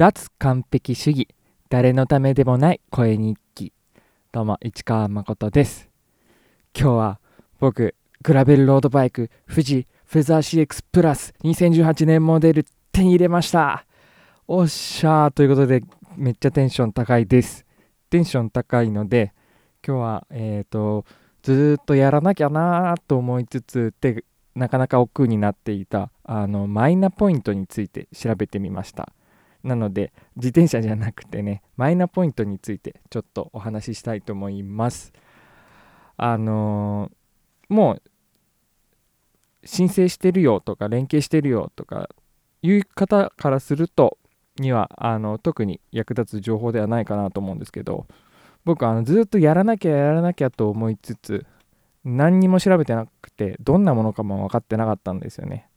脱完璧主義。誰のためでもない声日記どうも市川誠です。今日は僕グラベルロードバイク富士フェザー CX プラス2018年モデル手に入れました。おっしゃーということでめっちゃテンション高いです。テンション高いので今日はえっ、ー、とずっとやらなきゃなと思いつつでなかなか億劫になっていたあのマイナポイントについて調べてみました。なので自転車じゃなくてねマイナポイントについてちょっとお話ししたいと思います。あのー、もう申請してるよとか連携してるよとかいう方からするとにはあの特に役立つ情報ではないかなと思うんですけど僕あのずっとやらなきゃやらなきゃと思いつつ何にも調べてなくてどんなものかも分かってなかったんですよね。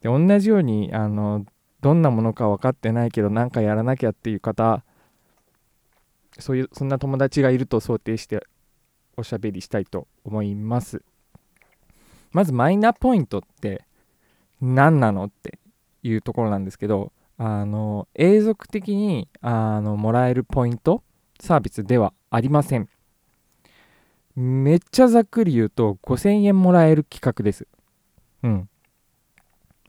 で同じようにあのどんなものか分かってないけど何かやらなきゃっていう方そういうそんな友達がいると想定しておしゃべりしたいと思います。まずマイナポイントって何なのっていうところなんですけどあの永続的にあのもらえるポイントサービスではありません。めっちゃざっくり言うと5000円もらえる企画です。うん。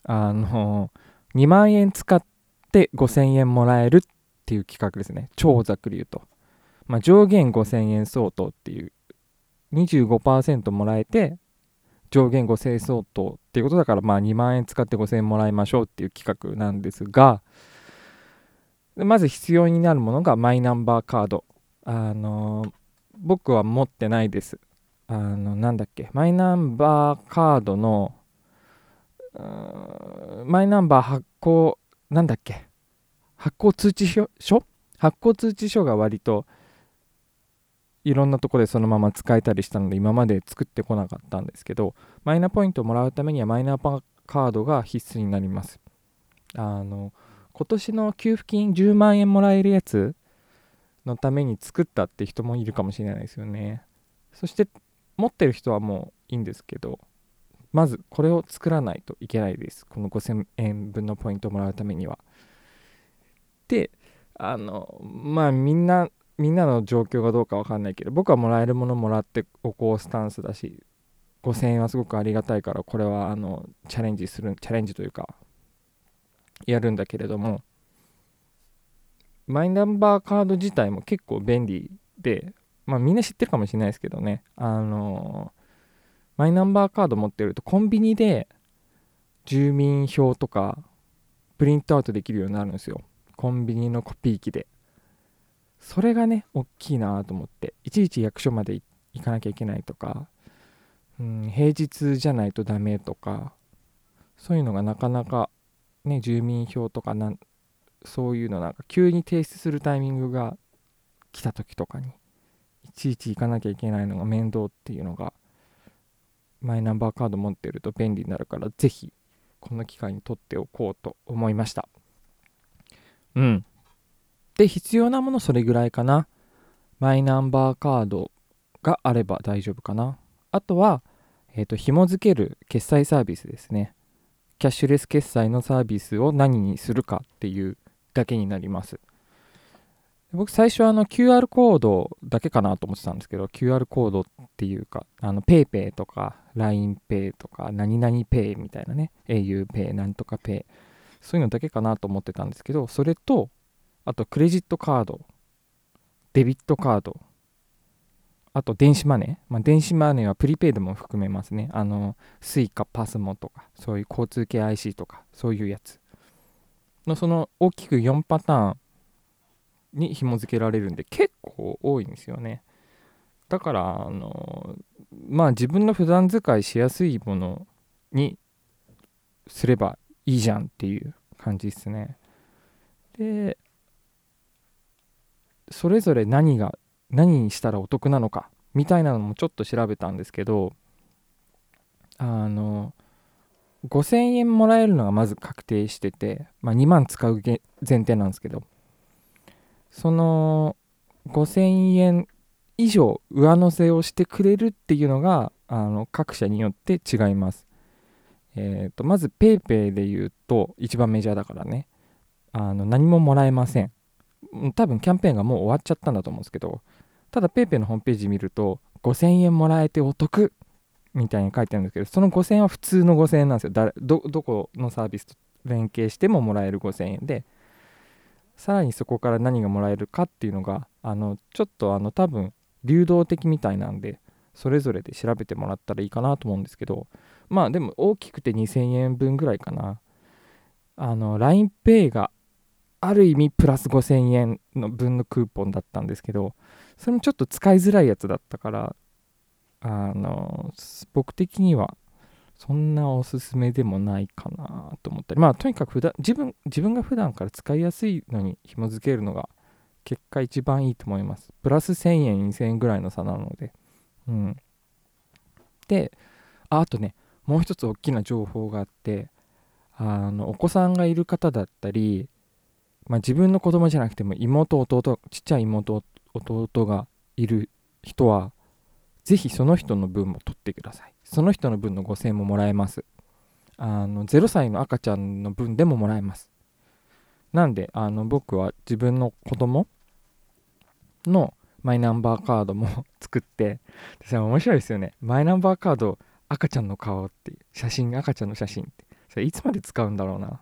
あの2万円使って5000円もらえるっていう企画ですね。超ざっくり言うと、まあ、上限5000円相当っていう。25%もらえて上限5000円相当っていうことだからまあ2万円使って5000円もらいましょうっていう企画なんですがまず必要になるものがマイナンバーカード。あのー、僕は持ってないです。あのなんだっけ。マイナンバーカードのマイナンバー発行なんだっけ？発行通知書？発行通知書が割といろんなとこでそのまま使えたりしたので今まで作ってこなかったんですけどマイナポイントをもらうためにはマイナバーカードが必須になります。あの今年の給付金10万円もらえるやつのために作ったって人もいるかもしれないですよね。そして持ってる人はもういいんですけどまずこれを作らないといけないです。この5000円分のポイントをもらうためには。であのまあみんなみんなの状況がどうかわかんないけど僕はもらえるものもらっておこうスタンスだし5000円はすごくありがたいからこれはあのチャレンジするチャレンジというかやるんだけれどもマイナンバーカード自体も結構便利でまあみんな知ってるかもしれないですけどね。あのマイナンバーカード持ってるとコンビニで住民票とかプリントアウトできるようになるんですよ。コンビニのコピー機で。それがね大きいなと思って。いちいち役所まで行かなきゃいけないとか、うん、平日じゃないとダメとか。そういうのがなかなかね住民票とかなんそういうのなんか急に提出するタイミングが来た時とかにいちいち行かなきゃいけないのが面倒っていうのがマイナンバーカード持ってると便利になるからぜひこの機会に取っておこうと思いました。うん。で必要なものそれぐらいかな。マイナンバーカードがあれば大丈夫かな。あとはえっ、ー、と紐付ける決済サービスですね。キャッシュレス決済のサービスを何にするかっていうだけになります。僕最初はあの QR コードだけかなと思ってたんですけど QR コードっていうかあの PayPay とか LINEPay とか何々 Pay みたいなね auPay なんとか Pay そういうのだけかなと思ってたんですけどそれとあとクレジットカードデビットカードあと電子マネー、まあ、電子マネーはプリペイドも含めますね。あの Suica パスモとかそういう交通系 IC とかそういうやつ。のその大きく4パターンに紐付けられるんで結構多いんですよね。だからあのまあ自分の普段使いしやすいものにすればいいじゃんっていう感じですね。でそれぞれ何が何にしたらお得なのかみたいなのもちょっと調べたんですけどあの5000円もらえるのがまず確定してて、まあ、2万使う前提なんですけどその5000円以上上乗せをしてくれるっていうのがあの各社によって違います。えーと、まず PayPay で言うと一番メジャーだからね。あの何ももらえません。多分キャンペーンがもう終わっちゃったんだと思うんですけどただ PayPay のホームページ見ると5000円もらえてお得みたいに書いてあるんですけどその5000円は普通の5000円なんですよ。どどこのサービスと連携してももらえる5000円でさらにそこから何がもらえるかっていうのがあのちょっとあの多分流動的みたいなんでそれぞれで調べてもらったらいいかなと思うんですけどまあでも大きくて2000円分ぐらいかな。あの LINEPay がある意味プラス5000円の分のクーポンだったんですけどそれもちょっと使いづらいやつだったからあの僕的にはそんなおすすめでもないかなと思ったり。まあとにかく普段自分自分が普段から使いやすいのに紐付けるのが結果一番いいと思います。プラス1000円2000円ぐらいの差なので。うん。でああとねもう一つ大きな情報があってあのお子さんがいる方だったり、まあ、自分の子供じゃなくても妹弟ちっちゃい妹弟がいる人はぜひその人の分も取ってください。その人の分の5000円ももらえます。あの0歳の赤ちゃんの分でももらえます。なんであの僕は自分の子供のマイナンバーカードも 作ってそれ面白いですよね。マイナンバーカード赤ちゃんの顔って写真赤ちゃんの写真って。それいつまで使うんだろうな。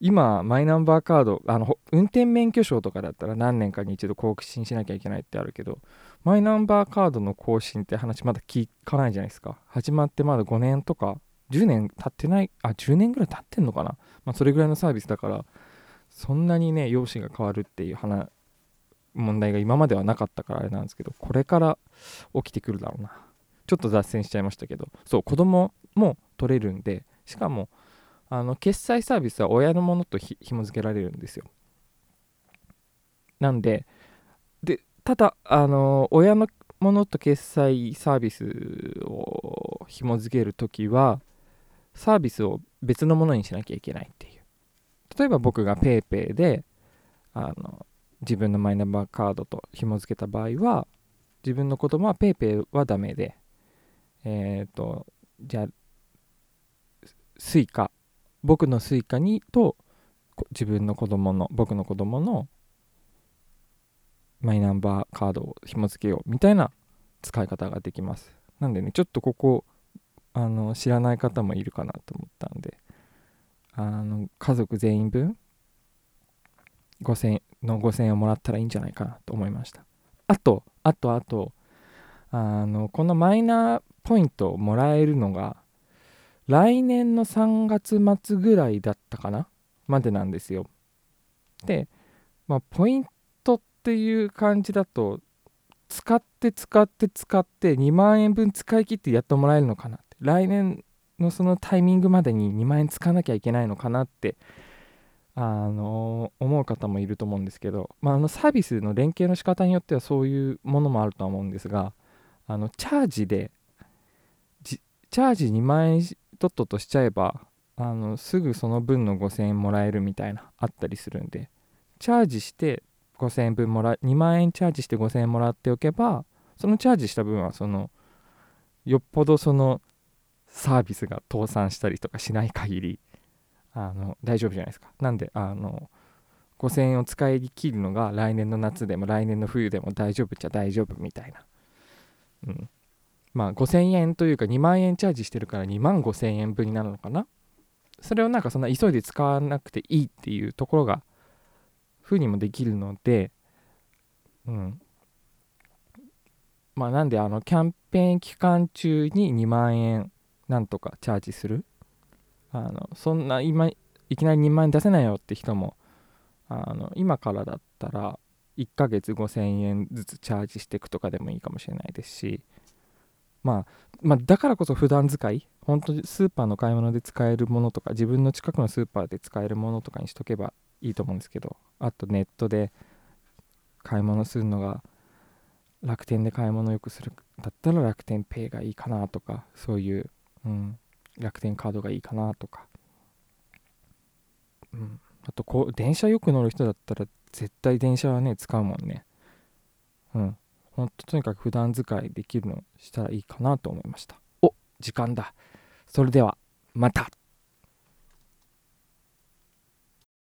今マイナンバーカードあの運転免許証とかだったら何年かに一度更新しなきゃいけないってあるけどマイナンバーカードの更新って話まだ聞かないじゃないですか。始まってまだ5年とか10年経ってないあ10年ぐらい経ってんのかな、まあ、それぐらいのサービスだからそんなにね容姿が変わるっていう話問題が今まではなかったからあれなんですけどこれから起きてくるだろうな。ちょっと脱線しちゃいましたけど。そう子供も取れるんでしかもあの決済サービスは親のものとひ紐付けられるんですよ。なんででただあの親のものと決済サービスを紐付けるときはサービスを別のものにしなきゃいけないっていう。例えば僕が PayPay であの自分のマイナンバーカードと紐付けた場合は自分の子供は PayPay はダメでえっ、ー、とじゃあ Suica 僕の Suica にと自分の子供の僕の子供のマイナンバーカードを紐付けようみたいな使い方ができます。なんでねちょっとここあの知らない方もいるかなと思ったんで。あの家族全員分5000の5000円をもらったらいいんじゃないかなと思いました。あとあとあとあのこのマイナーポイントをもらえるのが来年の3月末ぐらいだったかなまでなんですよ。で、まあ、ポイントっていう感じだと使って使って使って2万円分使い切ってやってもらえるのかなって。来年のそのタイミングまでに2万円使わなきゃいけないのかなってあの思う方もいると思うんですけど、まあ、あのサービスの連携の仕方によってはそういうものもあるとは思うんですがあのチャージでチャージ2万円とっととしちゃえばあのすぐその分の5000円もらえるみたいなあったりするんでチャージして5000円分もら2万円チャージして5000円もらっておけばそのチャージした分はそのよっぽどそのサービスが倒産したりとかしない限りあの大丈夫じゃないですか。なんであの5000円を使い切るのが来年の夏でも来年の冬でも大丈夫じゃ大丈夫みたいな。うん、まあ5000円というか2万円チャージしてるから2万5000円分になるのかな？それをなんかそんな急いで使わなくていいっていうところが風にもできるのでうん。まあなんであのキャンペーン期間中に2万円なんとかチャージする？あのそんな今いきなり2万円出せないよって人もあの今からだったら1ヶ月5000円ずつチャージしていくとかでもいいかもしれないですし、まあ、まあ、だからこそ普段使い本当にスーパーの買い物で使えるものとか自分の近くのスーパーで使えるものとかにしとけばいいと思うんですけどあとネットで買い物するのが楽天で買い物よくするだったら楽天ペイがいいかなとかそういう、うん、楽天カードがいいかなとか、うん、あとこう電車よく乗る人だったら絶対電車はね使うもんね。うん。ほんととにかく普段使いできるのしたらいいかなと思いました。お。時間だ。それではまた